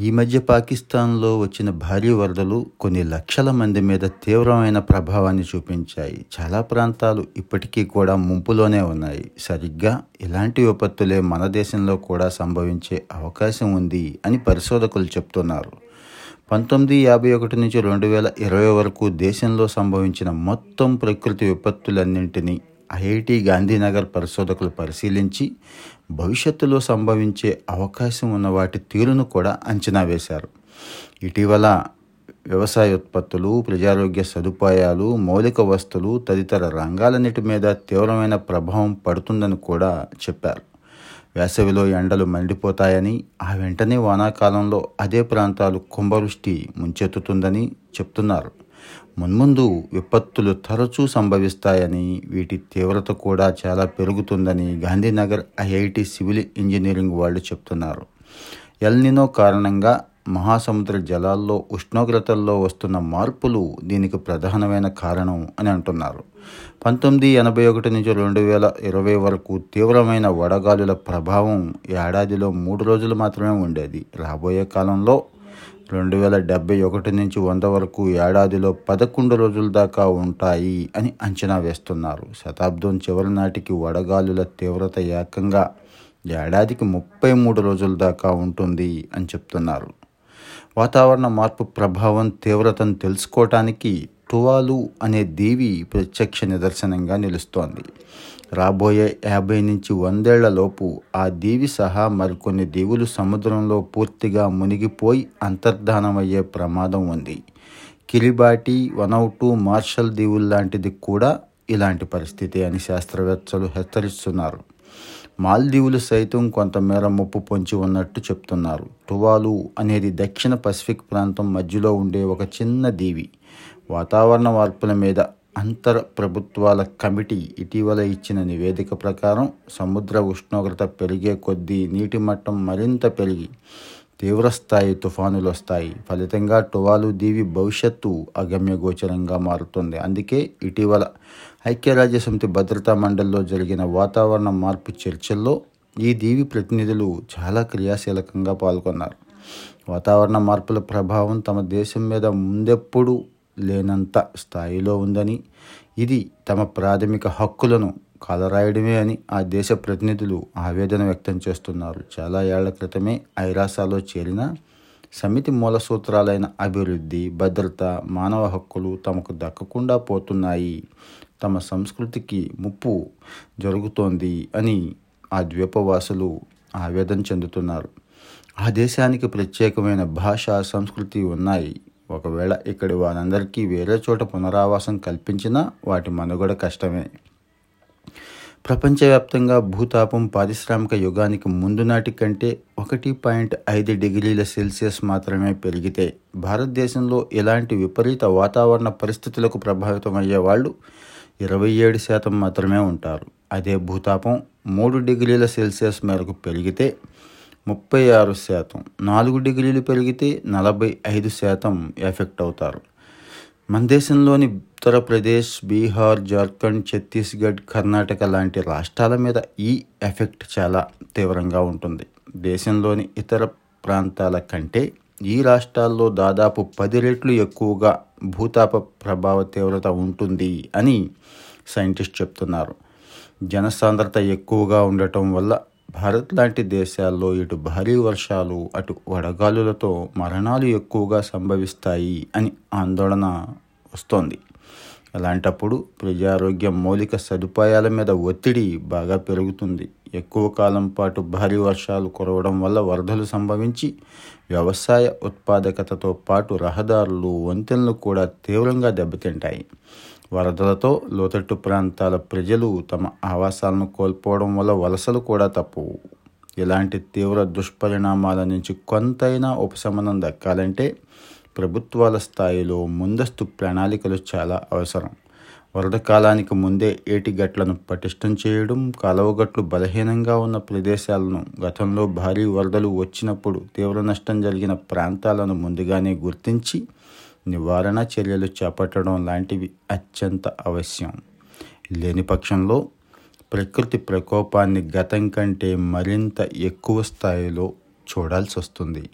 ఈ మధ్య పాకిస్తాన్లో వచ్చిన భారీ వరదలు కొన్ని లక్షల మంది మీద తీవ్రమైన ప్రభావాన్ని చూపించాయి. చాలా ప్రాంతాలు ఇప్పటికీ కూడా ముంపులోనే ఉన్నాయి. సరిగ్గా ఇలాంటి విపత్తులే మన దేశంలో కూడా సంభవించే అవకాశం ఉంది అని పరిశోధకులు చెప్తున్నారు. పంతొమ్మిది యాభై ఒకటి నుంచి రెండు వేల ఇరవై వరకు దేశంలో సంభవించిన మొత్తం ప్రకృతి విపత్తులన్నింటినీ ఐఐటి గాంధీనగర్ పరిశోధకులు పరిశీలించి భవిష్యత్తులో సంభవించే అవకాశం ఉన్న వాటి తీరును కూడా అంచనా వేశారు. ఇటీవల వ్యవసాయ ఉత్పత్తులు ప్రజారోగ్య సదుపాయాలు మౌలిక వస్తువులు తదితర రంగాలన్నిటి మీద తీవ్రమైన ప్రభావం పడుతుందని కూడా చెప్పారు. వేసవిలో ఎండలు మండిపోతాయని ఆ వెంటనే వానాకాలంలో అదే ప్రాంతాలు కుంభవృష్టి ముంచెత్తుతుందని చెప్తున్నారు. మున్ముందు విపత్తులు తరచూ సంభవిస్తాయని వీటి తీవ్రత కూడా చాలా పెరుగుతుందని గాంధీనగర్ ఐఐటి సివిల్ ఇంజనీరింగ్ వాళ్ళు చెప్తున్నారు. ఎల్నినో కారణంగా మహాసముద్ర జలాల్లో ఉష్ణోగ్రతల్లో వస్తున్న మార్పులు దీనికి ప్రధానమైన కారణం అని అంటున్నారు. పంతొమ్మిది ఎనభై ఒకటి నుంచి రెండు వేల ఇరవై వరకు తీవ్రమైన వడగాలుల ప్రభావం ఏడాదిలో మూడు రోజులు మాత్రమే ఉండేది. రాబోయే కాలంలో రెండు వేల డెబ్బై ఒకటి నుంచి వంద వరకు ఏడాదిలో పదకొండు రోజుల దాకా ఉంటాయి అని అంచనా వేస్తున్నారు. శతాబ్దం చివరి నాటికి వడగాలుల తీవ్రత ఏకంగా ఏడాదికి ముప్పై మూడు రోజుల దాకా ఉంటుంది అని చెప్తున్నారు. వాతావరణ మార్పు ప్రభావం తీవ్రతను తెలుసుకోవటానికి టువాలు అనే దేవి ప్రత్యక్ష నిదర్శనంగా నిలుస్తోంది. రాబోయే యాభై నుంచి వందేళ్ళలోపు ఆ దేవి సహా మరికొన్ని దేవులు సముద్రంలో పూర్తిగా మునిగిపోయి అంతర్ధానమయ్యే ప్రమాదం ఉంది. కిరిబాటి వనౌటు మార్షల్ దేవుల్లాంటిది కూడా ఇలాంటి పరిస్థితి అని శాస్త్రవేత్తలు హెచ్చరిస్తున్నారు. మాల్దీవులు సైతం కొంతమేర ముప్పు పొంచి ఉన్నట్టు చెప్తున్నారు. టువాలు అనేది దక్షిణ పసిఫిక్ ప్రాంతం మధ్యలో ఉండే ఒక చిన్న దీవి. వాతావరణ మార్పుల మీద అంతర ప్రభుత్వాల కమిటీ ఇటీవల ఇచ్చిన నివేదిక ప్రకారం సముద్ర ఉష్ణోగ్రత పెరిగే కొద్దీ నీటి మట్టం మరింత పెరిగి తీవ్రస్థాయి తుఫానులు వస్తాయి ఫలితంగా టువాలు దీవి భవిష్యత్తు అగమ్యగోచరంగా మారుతుంది. అందుకే ఇటీవల ఐక్యరాజ్యసమితి భద్రతా మండలిలో జరిగిన వాతావరణ మార్పు చర్చల్లో ఈ దీవి ప్రతినిధులు చాలా క్రియాశీలకంగా పాల్గొన్నారు. వాతావరణ మార్పుల ప్రభావం తమ దేశం మీద ముందెప్పుడు లేనంత స్థాయిలో ఉందని ఇది తమ ప్రాథమిక హక్కులను కలరాయడమే అని ఆ దేశ ప్రతినిధులు ఆవేదన వ్యక్తం చేస్తున్నారు. చాలా ఏళ్ళ క్రితమే ఐరాసాలో చేరిన సమితి మూల సూత్రాలైన అభివృద్ధి భద్రత మానవ హక్కులు తమకు దక్కకుండా పోతున్నాయి. తమ సంస్కృతికి ముప్పు జరుగుతోంది అని ఆ ద్వీపవాసులు ఆవేదన చెందుతున్నారు. ఆ దేశానికి ప్రత్యేకమైన భాష సంస్కృతి ఉన్నాయి. ఒకవేళ ఇక్కడి వారందరికీ వేరే చోట పునరావాసం కల్పించినా వాటి మనుగడ కష్టమే. ప్రపంచవ్యాప్తంగా భూతాపం పారిశ్రామిక యుగానికి ముందు నాటి కంటే ఒకటి పాయింట్ ఐదు డిగ్రీల సెల్సియస్ మాత్రమే పెరిగితే భారతదేశంలో ఇలాంటి విపరీత వాతావరణ పరిస్థితులకు ప్రభావితమయ్యే వాళ్ళు ఇరవై ఏడు శాతం మాత్రమే ఉంటారు. అదే భూతాపం మూడు డిగ్రీల సెల్సియస్ మేరకు పెరిగితే ముప్పై ఆరు శాతం నాలుగు డిగ్రీలు పెరిగితే నలభై ఐదు శాతం ఎఫెక్ట్ అవుతారు. మన దేశంలోని ఉత్తరప్రదేశ్ బీహార్ జార్ఖండ్ ఛత్తీస్గఢ్ కర్ణాటక లాంటి రాష్ట్రాల మీద ఈ ఎఫెక్ట్ చాలా తీవ్రంగా ఉంటుంది. దేశంలోని ఇతర ప్రాంతాల కంటే ఈ రాష్ట్రాల్లో దాదాపు పది రెట్లు ఎక్కువగా భూతాప ప్రభావ తీవ్రత ఉంటుంది అని సైంటిస్ట్ చెప్తున్నారు. జనసాంద్రత ఎక్కువగా ఉండటం వల్ల భారత్ లాంటి దేశాల్లో ఇటు భారీ వర్షాలు అటు వడగాలులతో మరణాలు ఎక్కువగా సంభవిస్తాయి అని ఆందోళన వస్తోంది. అలాంటప్పుడు ప్రజారోగ్య మౌలిక సదుపాయాల మీద ఒత్తిడి బాగా పెరుగుతుంది. ఎక్కువ కాలం పాటు భారీ వర్షాలు కురవడం వల్ల వరదలు సంభవించి వ్యవసాయ ఉత్పాదకతతో పాటు రహదారులు వంతెనలు కూడా తీవ్రంగా దెబ్బతింటాయి. వరదలతో లోతట్టు ప్రాంతాల ప్రజలు తమ ఆవాసాలను కోల్పోవడం వల్ల వలసలు కూడా తప్పవు ఇలాంటి తీవ్ర దుష్పరిణామాల నుంచి కొంతైనా ఉపశమనం దక్కాలంటే ప్రభుత్వాల స్థాయిలో ముందస్తు ప్రణాళికలు చాలా అవసరం. వరద కాలానికి ముందే ఏటిగట్లను పటిష్టం చేయడం కాలువగట్లు బలహీనంగా ఉన్న ప్రదేశాలను గతంలో భారీ వరదలు వచ్చినప్పుడు తీవ్ర నష్టం జరిగిన ప్రాంతాలను ముందుగానే గుర్తించి నివారణ చర్యలు చేపట్టడం లాంటివి అత్యంత అవశ్యం. లేని పక్షంలో ప్రకృతి ప్రకోపాన్ని గతం కంటే మరింత ఎక్కువ స్థాయిలో చూడాల్సి వస్తుంది